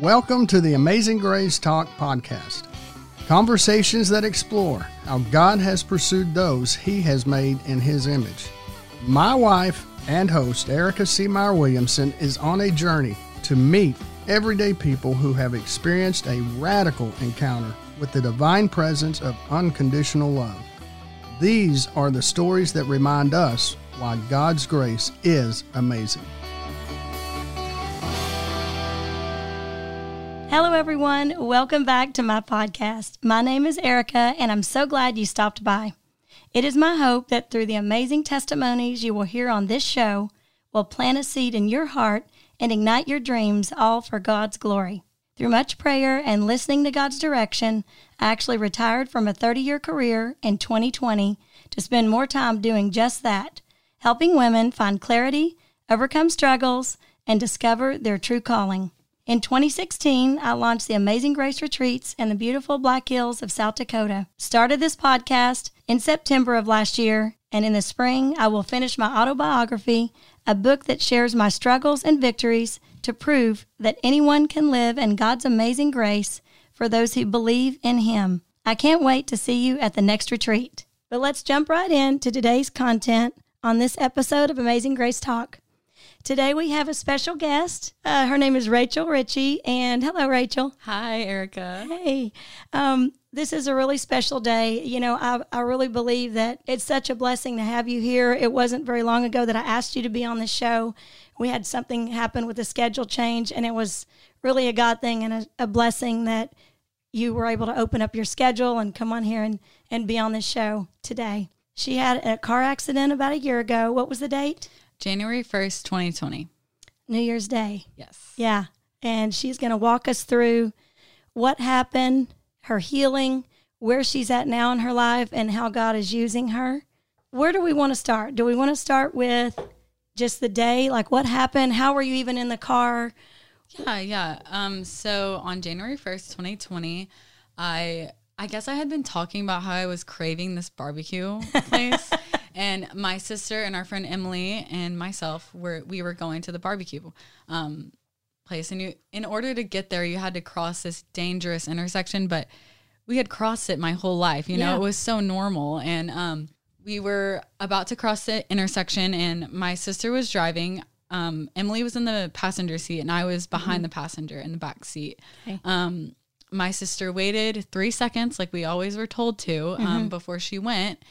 Welcome to the Amazing Grace Talk podcast. Conversations that explore how God has pursued those he has made in his image. My wife and host, Erica C. Meyer Williamson, is on a journey to meet everyday people who have experienced a radical encounter with the divine presence of unconditional love. These are the stories that remind us why God's grace is amazing. Hello, everyone. Welcome back to my podcast. My name is Erica, and I'm so glad you stopped by. It is my hope that through the amazing testimonies you will hear on this show, will plant a seed in your heart and ignite your dreams, all for God's glory. Through much prayer and listening to God's direction, I actually retired from a 30 year career in 2020 to spend more time doing just that helping women find clarity, overcome struggles, and discover their true calling. In 2016, I launched the Amazing Grace Retreats in the beautiful Black Hills of South Dakota. Started this podcast in September of last year, and in the spring, I will finish my autobiography, a book that shares my struggles and victories to prove that anyone can live in God's amazing grace for those who believe in Him. I can't wait to see you at the next retreat. But let's jump right into today's content on this episode of Amazing Grace Talk. Today we have a special guest. Uh, her name is Rachel Ritchie, and hello, Rachel. Hi, Erica. Hey, um, this is a really special day. You know, I, I really believe that it's such a blessing to have you here. It wasn't very long ago that I asked you to be on the show. We had something happen with the schedule change, and it was really a God thing and a, a blessing that you were able to open up your schedule and come on here and, and be on this show today. She had a car accident about a year ago. What was the date? January 1st, 2020. New Year's Day. Yes. Yeah. And she's going to walk us through what happened, her healing, where she's at now in her life, and how God is using her. Where do we want to start? Do we want to start with just the day? Like what happened? How were you even in the car? Yeah, yeah. Um, so on January 1st, 2020, I I guess I had been talking about how I was craving this barbecue place. and my sister and our friend Emily and myself were we were going to the barbecue um, place, and you in order to get there, you had to cross this dangerous intersection, but we had crossed it my whole life. You know, Yeah. it was so normal, and um, we were about to cross the intersection, and my sister was driving. Um, Emily was in the passenger seat, and I was behind the passenger in the back seat. Okay. Um, my sister waited three seconds, like we always were told to, um, before she went.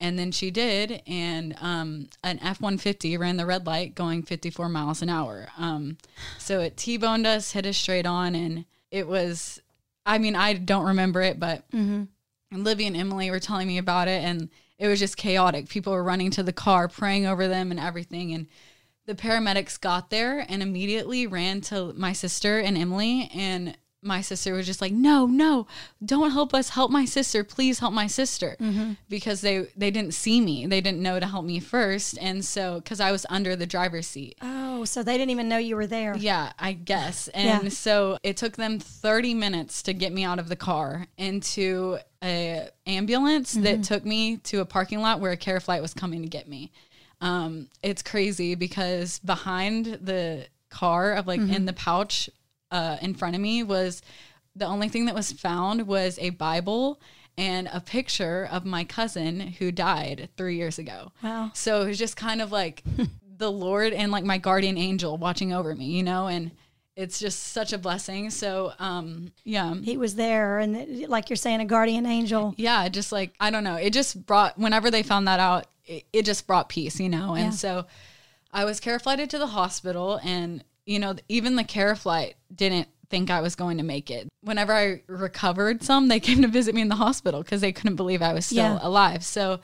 And then she did, and um, an F 150 ran the red light going 54 miles an hour. Um, so it T boned us, hit us straight on, and it was, I mean, I don't remember it, but Livy and Emily were telling me about it, and it was just chaotic. People were running to the car, praying over them, and everything. And the paramedics got there and immediately ran to my sister and Emily, and my sister was just like, "No, no, don't help us. Help my sister, please help my sister," mm-hmm. because they they didn't see me, they didn't know to help me first, and so because I was under the driver's seat. Oh, so they didn't even know you were there. Yeah, I guess. And Yeah. so it took them 30 minutes to get me out of the car into a ambulance that mm-hmm. took me to a parking lot where a care flight was coming to get me. Um, it's crazy because behind the car of like in mm-hmm. the pouch uh, in front of me was the only thing that was found was a Bible and a picture of my cousin who died three years ago. Wow. So it was just kind of like the Lord and like my guardian angel watching over me, you know, and it's just such a blessing. So, um, yeah. He was there, and it- like you're saying, a guardian angel. Yeah, just like, I don't know. It just brought, whenever they found that out, it, it just brought peace, you know? And Yeah. so I was care flighted to the hospital, and, you know, even the care flight didn't think I was going to make it. Whenever I recovered some, they came to visit me in the hospital because they couldn't believe I was still Yeah. alive. So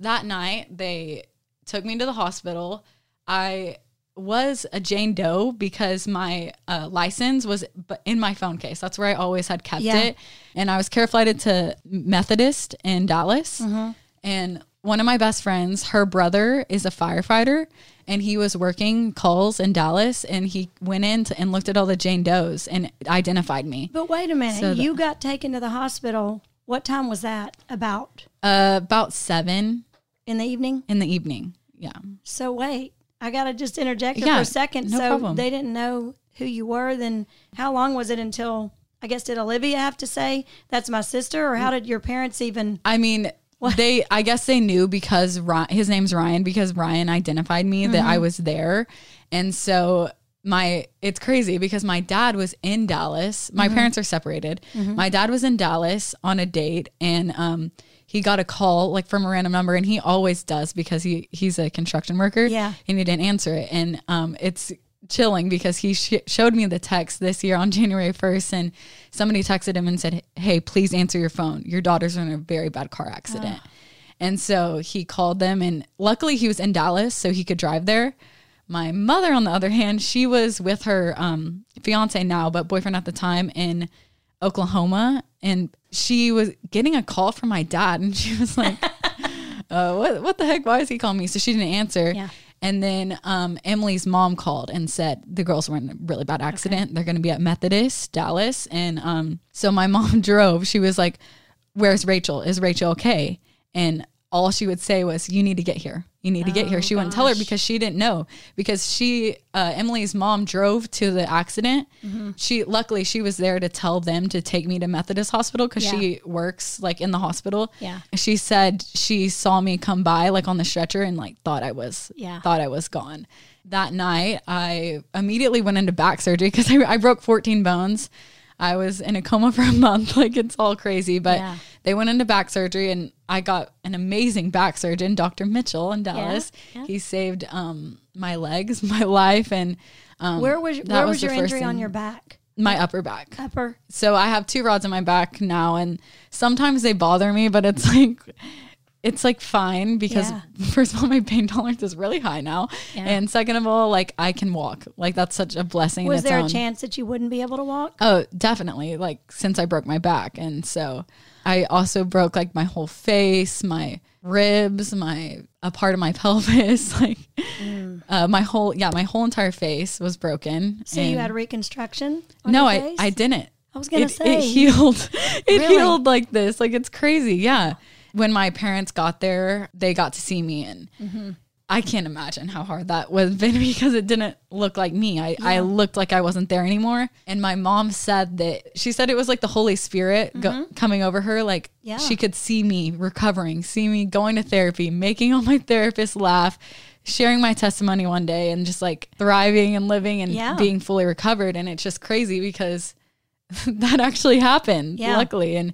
that night, they took me to the hospital. I was a Jane Doe because my uh, license was in my phone case. That's where I always had kept Yeah. it. And I was care flighted to Methodist in Dallas. Mm-hmm. And one of my best friends, her brother is a firefighter and he was working calls in Dallas and he went in to, and looked at all the Jane Does and identified me. But wait a minute, So the- you got taken to the hospital. What time was that? About Uh, about seven in the evening? in the evening. Yeah. So wait, I gotta just interject Yeah, for a second. no so problem. they didn't know who you were. Then how long was it until? I guess did Olivia have to say that's my sister, or how did your parents even? I mean, they I guess they knew because Ryan, his name's Ryan because Ryan identified me that I was there. And so my it's crazy because my dad was in Dallas. My parents are separated. My dad was in Dallas on a date and um he got a call like from a random number and he always does because he he's a construction worker. Yeah. And he didn't answer it and um it's chilling because he sh- showed me the text this year on January 1st and somebody texted him and said, "Hey, please answer your phone. Your daughter's in a very bad car accident." And so he called them and luckily he was in Dallas so he could drive there. My mother on the other hand, she was with her um fiance now but boyfriend at the time in Oklahoma and she was getting a call from my dad and she was like uh, what what the heck? Why is he calling me? So she didn't answer. Yeah. And then um, Emily's mom called and said the girls were in a really bad accident. They're going to be at Methodist Dallas, and um, so my mom drove. She was like, "Where's Rachel? Is Rachel okay?" And all she would say was, "You need to get here. You need to get here." She wouldn't tell her because she didn't know because she uh, Emily's mom drove to the accident. She luckily she was there to tell them to take me to Methodist Hospital because Yeah. she works like in the hospital. Yeah. She said she saw me come by like on the stretcher and like thought I was Yeah. thought I was gone. That night, I immediately went into back surgery because I, I broke 14 bones. I was in a coma for a month. Like it's all crazy, but Yeah. they went into back surgery and I got an amazing back surgeon, Dr. Mitchell in Dallas. yeah. He saved um, my legs, my life, and um, Where was where was, the your injury on your back? my upper back. Upper. So I have two rods in my back now, and sometimes they bother me, but it's like it's like fine because Yeah. first of all, my pain tolerance is really high now, Yeah. and second of all, like I can walk. Like that's such a blessing. in Was there own. a chance that you wouldn't be able to walk? Oh, definitely. Like since I broke my back, and so I also broke like my whole face, my ribs, my a part of my pelvis, like uh, my whole yeah, my whole entire face was broken. Mm. So you had reconstruction? on no, I face? I didn't. I was gonna it, say. it healed. It Really? healed like this. Like it's crazy. Yeah. When my parents got there, they got to see me, and Mm-hmm. I can't imagine how hard that would have been because it didn't look like me. I, I looked like I wasn't there anymore. And my mom said that she said it was like the Holy Spirit go, coming over her. Like Mm-hmm. Yeah. she could see me recovering, see me going to therapy, making all my therapists laugh, sharing my testimony one day, and just like thriving and living and Yeah. being fully recovered. And it's just crazy because that actually happened, Yeah. luckily. And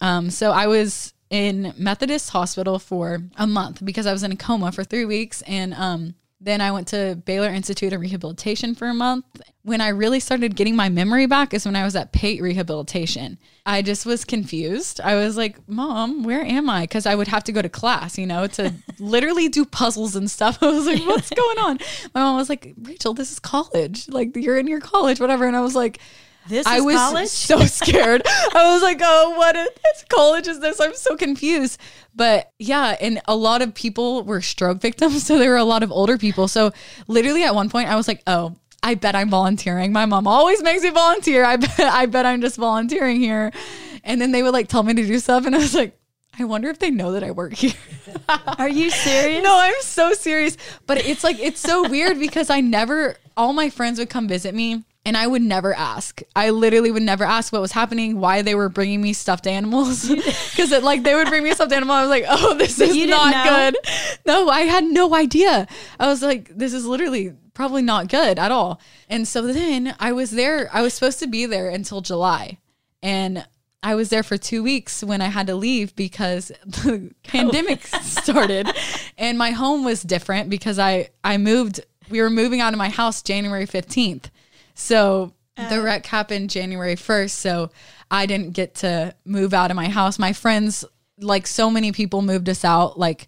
um, so I was in Methodist Hospital for a month because I was in a coma for three weeks. And um, then I went to Baylor Institute of Rehabilitation for a month. When I really started getting my memory back is when I was at Pate Rehabilitation. I just was confused. I was like, Mom, where am I? Because I would have to go to class, you know, to literally do puzzles and stuff. I was like, What's going on? My mom was like, Rachel, this is college. Like, you're in your college, whatever. And I was like, This I was college? so scared. I was like, oh, what is this college is this? I'm so confused. But yeah, and a lot of people were stroke victims. So there were a lot of older people. So literally at one point I was like, oh, I bet I'm volunteering. My mom always makes me volunteer. I bet I bet I'm just volunteering here. And then they would like tell me to do stuff. And I was like, I wonder if they know that I work here. Are you serious? No, I'm so serious. But it's like it's so weird because I never all my friends would come visit me and I would never ask. I literally would never ask what was happening, why they were bringing me stuffed animals. Because like they would bring me a stuffed animal. I was like, oh, this is know? good. No, I had no idea. I was like, this is literally probably not good at all. And so then I was there. I was supposed to be there until July. And I was there for two weeks when I had to leave because the pandemic started and my home was different because I, I moved, we were moving out of my house January 15th. So the wreck happened January 1st. So I didn't get to move out of my house. My friends, like so many people, moved us out. Like,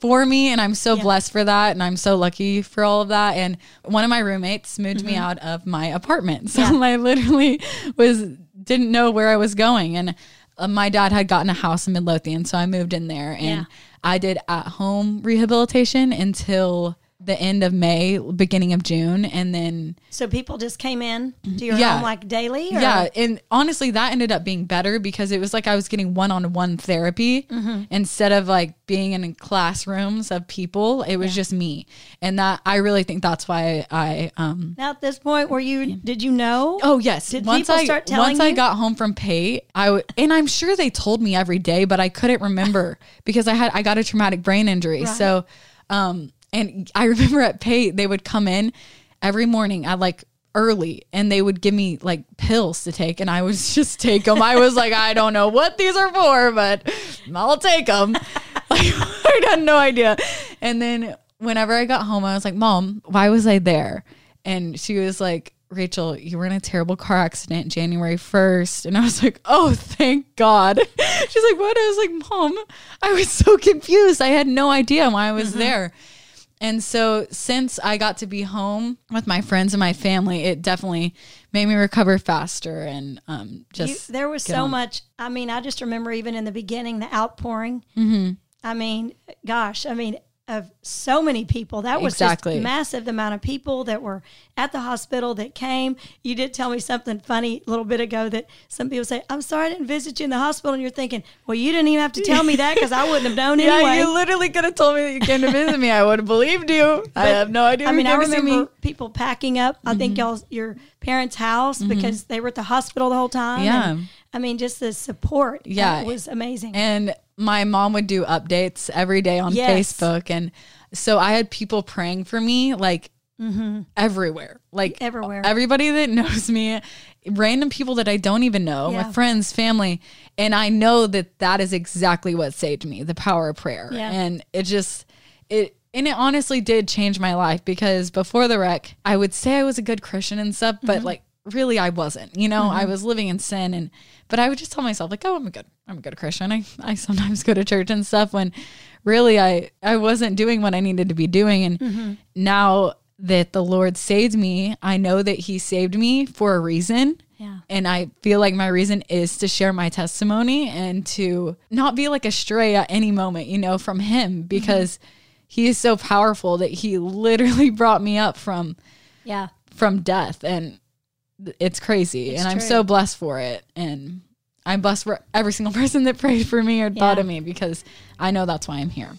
for me and I'm so blessed for that and I'm so lucky for all of that and one of my roommates moved me out of my apartment so I literally was didn't know where I was going and uh, my dad had gotten a house in Midlothian so I moved in there and Yeah. I did at home rehabilitation until the end of May, beginning of June, and then So people just came in to your Yeah. home like daily? Or? yeah, and honestly, that ended up being better because it was like I was getting one on one therapy instead of like being in classrooms of people. It was just me, and that I really think that's why I um Now at this point, were you? Did you know? Oh yes. Did once people I start telling once I got home from Pate, I w- and I'm sure they told me every day, but I couldn't remember because I had I got a traumatic brain injury. So, um, and I remember at Pate they would come in every morning at like early and they would give me like pills to take and I would just take them. I was like, I don't know what these are for, but I'll take them. Like, I had no idea. And then whenever I got home, I was like, Mom, why was I there? And she was like, Rachel, you were in a terrible car accident January 1st. And I was like, oh, thank God. She's like, what? I was like, Mom, I was so confused. I had no idea why I was mm-hmm. there. And so since I got to be home with my friends and my family, it definitely made me recover faster and um, You- just there was so on. much. I mean, I just remember even in the beginning, the outpouring. Mm-hmm. I mean, gosh, I mean, of so many people. That was Exactly. just massive the amount of people that were at the hospital that came. You did tell me something funny a little bit ago that some people say, I'm sorry I didn't visit you in the hospital. And you're thinking, well, you didn't even have to tell me that because I wouldn't have known Yeah, anyway. you literally could have told me that you came to visit me. I would have believed you. I have no idea. I mean, I came to see remember me. Mm-hmm. people packing up. I think y'all's your parents' house because they were at the hospital the whole time. Yeah. And, I mean, just the support. Yeah. was amazing. And my mom would do updates every day on Yes. Facebook. And so I had people praying for me like everywhere. Like Mm-hmm. Everywhere. Everybody that knows me, random people that I don't even know, Yeah. my friends, family. And I know that that is exactly what saved me the power of prayer. Yeah. And it just, it, and it honestly did change my life because before the wreck, I would say I was a good Christian and stuff, Mm-hmm. but like really I wasn't. You know, I was living in sin and but I would just tell myself like, "Oh, I'm a good I'm a good Christian. I I sometimes go to church and stuff when really I I wasn't doing what I needed to be doing and Mm-hmm. now that the Lord saved me, I know that he saved me for a reason. Yeah. And I feel like my reason is to share my testimony and to not be like a stray at any moment, you know, from him because he is so powerful that he literally brought me up from yeah. from death and it's crazy It's and i'm so blessed for it and i'm blessed for every single person that prayed for me or thought of me because i know that's why i'm here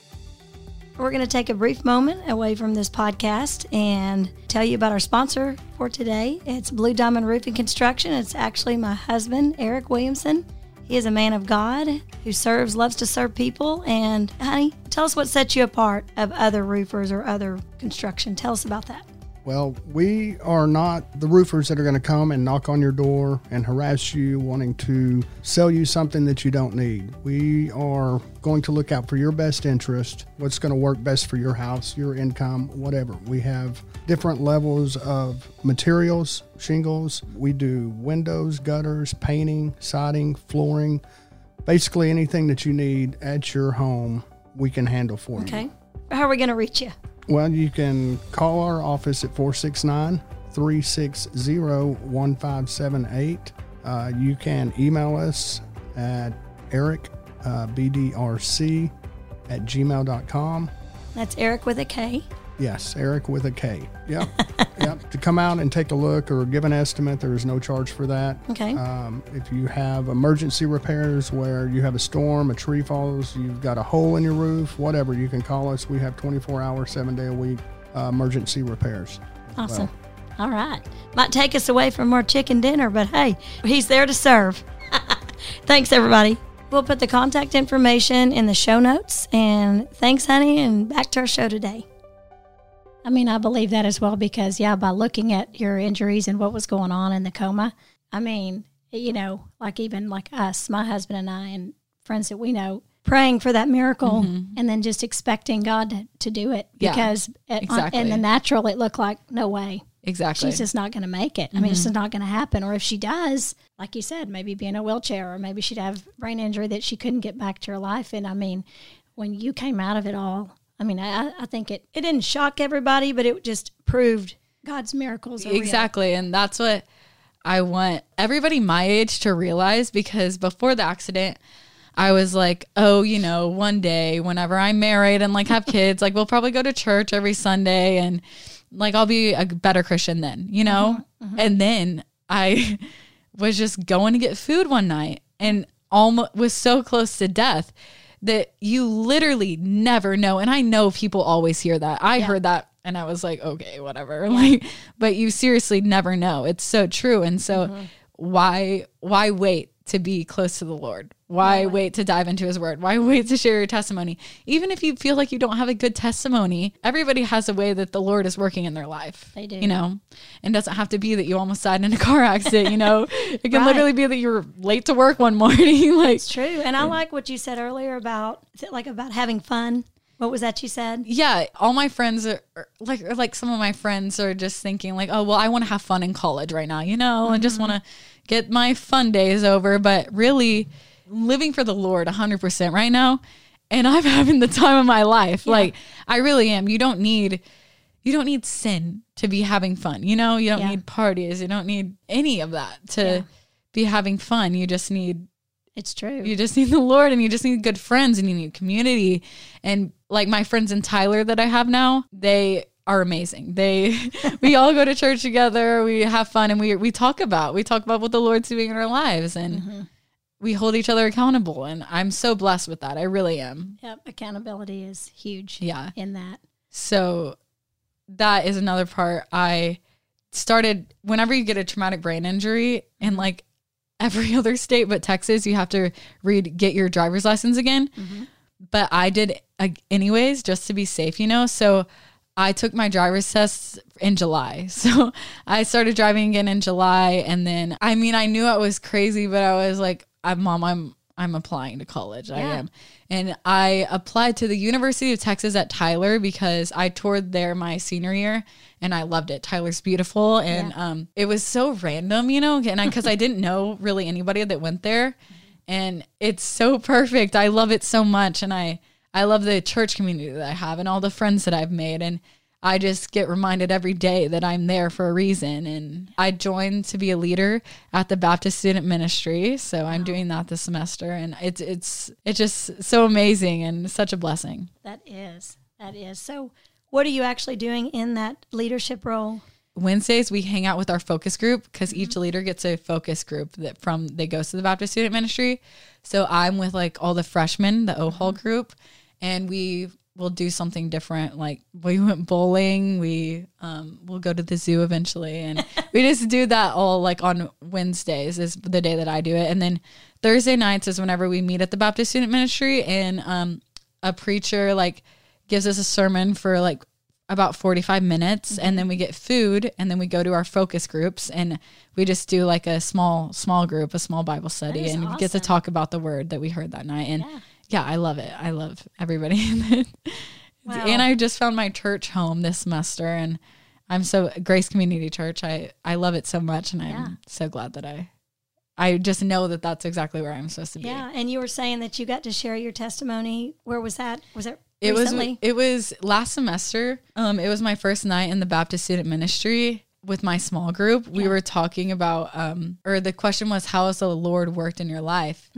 We're going to take a brief moment away from this podcast and tell you about our sponsor for today. It's Blue Diamond Roofing Construction. It's actually my husband, Erik Williamson. He is a man of God who serves, loves to serve people. And, honey, tell us what sets you apart of other roofers or other construction. Tell us about that. Well, we are not the roofers that are going to come and knock on your door and harass you wanting to sell you something that you don't need. We are going to look out for your best interest, what's going to work best for your house, your income, whatever. We have different levels of materials, shingles. We do windows, gutters, painting, siding, flooring, basically anything that you need at your home, we can handle for you. Okay. How are we going to reach you? Well, you can call our office at 469 360 1578. Uh, You can email us at Erik uh, at gmail.com. That's Erik with a K. Yes, Erik with a K. Yep. yep. To come out and take a look or give an estimate, there is no charge for that. Okay. Um, if you have emergency repairs where you have a storm, a tree falls, you've got a hole in your roof, whatever, you can call us. We have 24 hour, seven day a week uh, emergency repairs. Awesome. All right. Might take us away from our chicken dinner, but hey, he's there to serve. thanks, everybody. We'll put the contact information in the show notes. And thanks, honey. And back to our show today. I mean, I believe that as well because, yeah, by looking at your injuries and what was going on in the coma, I mean, you mm-hmm. know, like even like us, my husband and I, and friends that we know, praying for that miracle mm-hmm. and then just expecting God to, to do it Yeah, because it, exactly. in the natural, it looked like no way exactly she's just not going to make it. I mean, it's mm-hmm. just not going to happen. Or if she does, like you said, maybe be in a wheelchair, or maybe she'd have brain injury that she couldn't get back to her life. And I mean, when you came out of it all, I mean, I, I think it it didn't shock everybody, but it just proved God's miracles. Are real. Exactly. And that's what I want everybody my age to realize because before the accident, I was like, oh, you know, one day whenever I'm married and like have kids, like we'll probably go to church every Sunday and like I'll be a better Christian then, you know? Uh-huh, uh-huh. And then I was just going to get food one night and almost was so close to death that you literally never know. And I know people always hear that. I heard that and I was like, okay, whatever. Like, but you seriously never know. It's so true. And so mm-hmm. why why wait to be close to the Lord? Why wait to dive into his word? Why wait to share your testimony? Even if you feel like you don't have a good testimony, everybody has a way that the Lord is working in their life. They do. You know, and it doesn't have to be that you almost died in a car accident, you know. It can Right. literally be that you're late to work one morning. like It's true. And I like what you said earlier about like about having fun. What was that you said? yeah, all my friends are are like or like some of my friends are just thinking like, oh well, I want to have fun in college right now, you know, and just mm-hmm. want to get my fun days over. But really, living for the Lord 100 percent right now, and I'm having the time of my life. Like I really am. You don't need. You don't need sin to be having fun. You know, you don't Yeah. need parties. You don't need any of that to Yeah. be having fun. You just need It's true. you just need the Lord and you just need good friends and you need community. And like my friends in Tyler that I have now, they are amazing. They we all go to church together, we have fun and we we talk about we talk about what the Lord's doing in our lives and mm-hmm. we hold each other accountable and I'm so blessed with that. I really am. Yep. Accountability is huge Yeah. in that. So that is another part I started whenever you get a traumatic brain injury in mm-hmm. like every other state but Texas, you have to read get your driver's license again. Mm-hmm. But I did uh, anyways just to be safe, you know. So I took my driver's test in July. So I started driving again in July and then I mean I knew I was crazy, but I was like, I'm mom, I'm I'm applying to college. I am. And I applied to the University of Texas at Tyler because I toured there my senior year and I loved it. Tyler's beautiful and um it was so random, you know, and I cuz I didn't know really anybody that went there and it's so perfect. I love it so much and I I love the church community that I have and all the friends that I've made and I just get reminded every day that I'm there for a reason and I joined to be a leader at the Baptist Student Ministry. So I'm doing that this semester and it's it's it's just so amazing and such a blessing. That is. That is. So, what are you actually doing in that leadership role? Wednesdays we hang out with our focus group because each mm-hmm. leader gets a focus group that from they goes to the Baptist Student Ministry. So I'm with like all the freshmen, the O Hall mm-hmm. group, and we will do something different. Like we went bowling, we um we'll go to the zoo eventually, and we just do that all like on Wednesdays is the day that I do it, and then Thursday nights is whenever we meet at the Baptist Student Ministry, and um a preacher like gives us a sermon for like about 45 minutes. And then we get food. And then we go to our focus groups. And we just do like a small small group a small bible study. And we get to talk about the word that we heard that night. And Yeah. Yeah, i love it i love everybody Wow. and i just found my church home this semester and i'm so grace community church i i love it so much and i'm Yeah. so glad that i i just know that that's exactly where i'm supposed to be Yeah. And you were saying that you got to share your testimony. Where was that? Was it It recently? was it was last semester. Um, it was my first night in the Baptist Student Ministry with my small group. We were talking about, um, or the question was, "How has the Lord worked in your life?"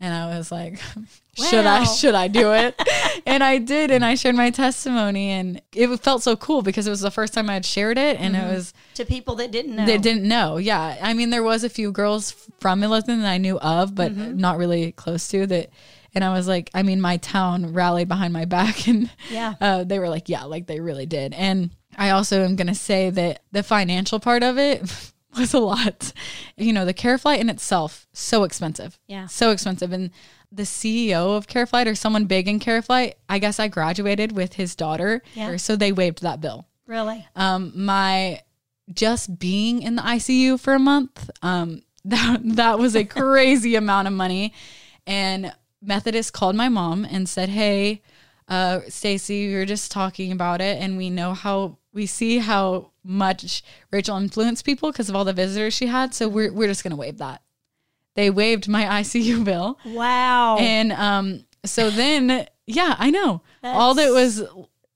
And I was like, "Should I? Should I do it?" and I did, and I shared my testimony, and it felt so cool because it was the first time I had shared it, and it was to people that didn't know. they didn't know. Yeah. I mean, there was a few girls from Midlothian that I knew of, but not really close to that. And I was like, I mean, my town rallied behind my back and Yeah. uh, they were like, yeah, like they really did. And I also am going to say that the financial part of it was a lot. You know, the care flight in itself, so expensive. Yeah. So expensive. And the CEO of CareFlight or someone big in CareFlight, I guess I graduated with his daughter. Yeah. So they waived that bill Really? um my just being in the ICU for a month um that that was a crazy amount of money and Methodist called my mom and said hey uh Stacy we were just talking about it and we know how we see how much Rachel influenced people because of all the visitors she had so we're we're just going to waive that they waived my ICU bill Wow. and um, so then, yeah, I know. all that was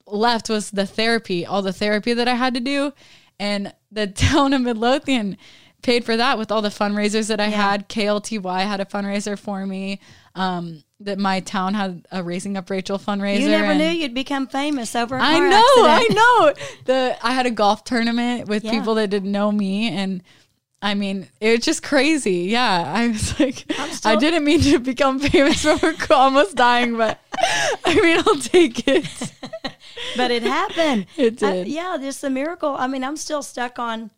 left was the therapy, all the therapy that I had to do. And the town of Midlothian paid for that with all the fundraisers that I had. KLTY had a fundraiser for me. Um, that my town had a raising up Rachel fundraiser. You never knew you'd become famous over. a I know, I know. The I had a golf tournament with Yeah. people that didn't know me, and I mean, it was just crazy. Yeah, I was like, I didn't mean to become famous from almost dying, but I mean, I'll take it. but it happened. It I- did. yeah, just a miracle. I mean, I'm still stuck on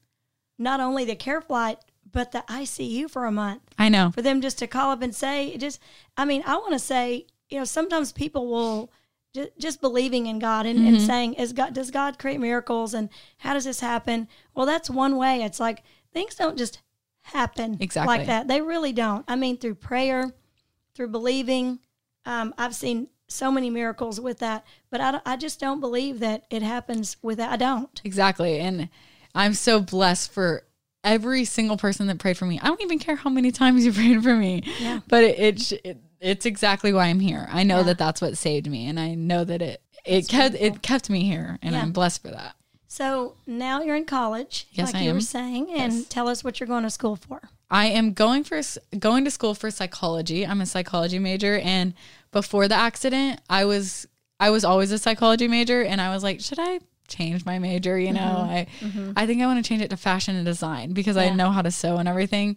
not only the care flight, but the ICU for a month. I know. For them just to call up and say, it just, I mean, I want to say, you know, sometimes people will just, just believing in God and, Mm-hmm. and saying, is God, does God create miracles and how does this happen? Well, that's one way. It's like things don't just happen Exactly. like that. They really don't. I mean, through prayer, through believing, um, I've seen so many miracles with that, but I, I just don't believe that it happens with that. I don't. Exactly. And I'm so blessed for every single person that prayed for me. I don't even care how many times you prayed for me. Yeah. But it, it, it it's exactly why I'm here. I know Yeah. that that's what saved me and I know that it it kept it kept me here and Yeah. I'm blessed for that. So now you're in college, Yes, like I you am. were saying, and Yes. tell us what you're going to school for. I am going for going to school for psychology. I'm a psychology major and before the accident, I was I was always a psychology major and I was like, should I change my major, you know? Mm-hmm. I mm-hmm. I think I want to change it to fashion and design because I know how to sew and everything.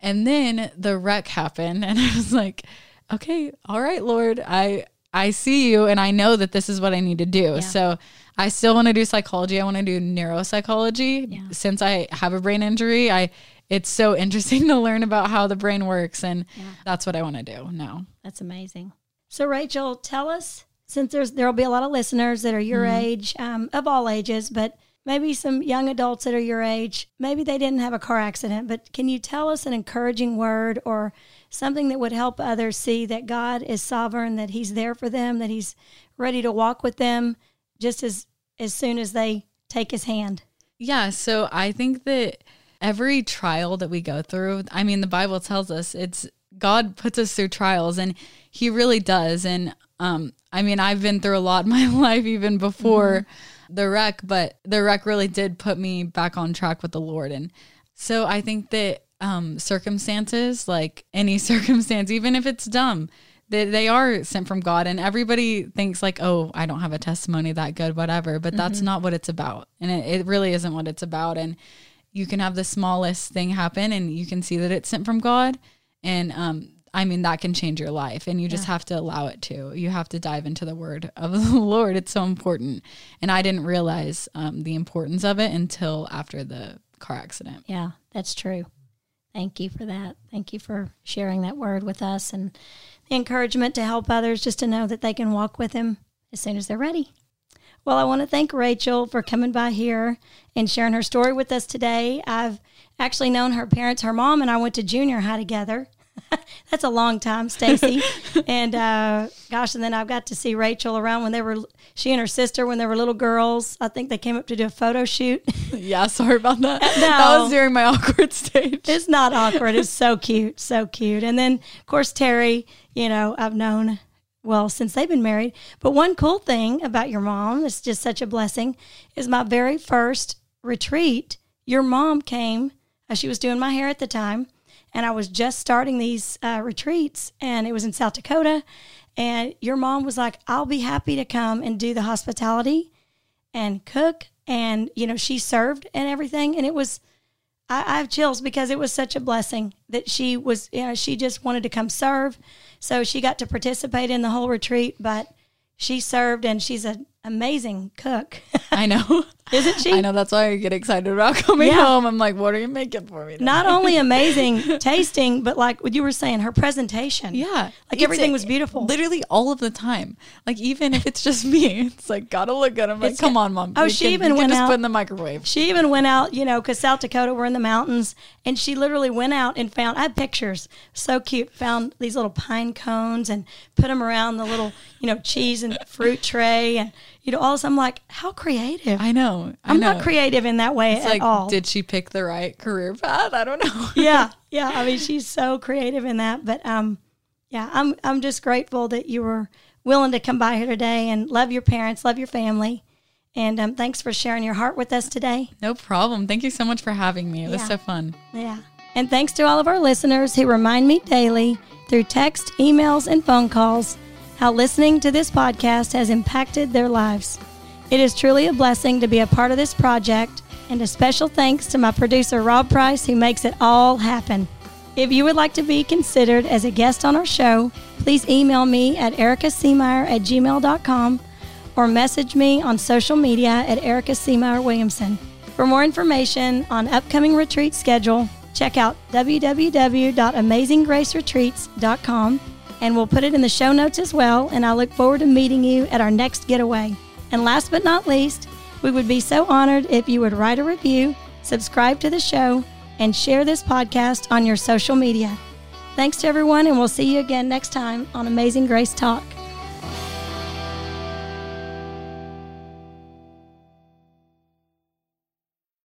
And then the wreck happened and I was like, okay, all right, Lord, I I see you and I know that this is what I need to do. So I still want to do psychology. I want to do neuropsychology. Yeah. Since I have a brain injury, I it's so interesting to learn about how the brain works and that's what I want to do now. That's amazing. So Rachel, tell us since there's there'll be a lot of listeners that are your Mm-hmm. age, um, of all ages, but maybe some young adults that are your age. Maybe they didn't have a car accident, but can you tell us an encouraging word or something that would help others see that God is sovereign, that He's there for them, that He's ready to walk with them, just as as soon as they take His hand. Yeah, so I think that every trial that we go through, I mean, the Bible tells us it's God puts us through trials and he really does. And um, I mean, I've been through a lot in my life even before the wreck, but the wreck really did put me back on track with the Lord. And so I think that um, circumstances, like any circumstance, even if it's dumb, they, they are sent from God. And everybody thinks like, oh, I don't have a testimony that good, whatever. But that's not what it's about. And it, it really isn't what it's about. And you can have the smallest thing happen and you can see that it's sent from God. And um, I mean, that can change your life. And you just have to allow it to. You have to dive into the word of the Lord. It's so important. And I didn't realize um, the importance of it until after the car accident. Yeah, that's true. Thank you for that. Thank you for sharing that word with us and the encouragement to help others just to know that they can walk with Him as soon as they're ready. Well, I want to thank Rachel for coming by here and sharing her story with us today. I've actually known her parents, her mom and I went to junior high together. That's a long time, Stacy. and uh, gosh, and then I've got to see Rachel around when they were, she and her sister, when they were little girls. I think they came up to do a photo shoot. Yeah, sorry about that. No. That was during my awkward stage. It's not awkward. It's so cute, so cute. And then, of course, Terry, you know, I've known well since they've been married. But one cool thing about your mom that's just such a blessing is my very first retreat. Your mom came, uh, she was doing my hair at the time, and I was just starting these uh, retreats, and it was in South Dakota. And your mom was like, I'll be happy to come and do the hospitality and cook. And, you know, she served and everything. And it was, I, I have chills because it was such a blessing that she was, you know, she just wanted to come serve. So she got to participate in the whole retreat, but she served and she's an amazing cook, I know. isn't she? I know. That's why I get excited about coming Yeah. home. I'm like, what are you making for me? Not only amazing tasting, but like what you were saying, her presentation. Yeah. Like It's everything a- was beautiful. Literally all of the time. Like even if it's just me, it's like gotta look good. I'm like, It's come on, mom. Oh, she can- even went just out- put in the microwave. She even went out, you know, because South Dakota, we're in the mountains, and she literally went out and found, I had pictures, so cute, found these little pine cones and put them around the little, you know, cheese and fruit tray. And, you know, all this. I'm like, how creative. I know. I I'm know. not creative in that way It's at like, all. did she pick the right career path? I don't know. yeah, yeah. I mean, she's so creative in that. But um, yeah, I'm I'm just grateful that you were willing to come by here today and love your parents, love your family, and um, thanks for sharing your heart with us today. no problem. Thank you so much for having me. It was Yeah. so fun. Yeah. And thanks to all of our listeners who remind me daily through text, emails, and phone calls how listening to this podcast has impacted their lives. It is truly a blessing to be a part of this project, and a special thanks to my producer, Rob Price, who makes it all happen. If you would like to be considered as a guest on our show, please email me at ericaseemeyer at gmail.com or message me on social media at Erica Seameyer Williamson. For more information on upcoming retreat schedule, check out www.amazinggraceretreats.com and we'll put it in the show notes as well. And I look forward to meeting you at our next getaway. And last but not least, we would be so honored if you would write a review, subscribe to the show, and share this podcast on your social media. Thanks to everyone, and we'll see you again next time on Amazing Grace Talk.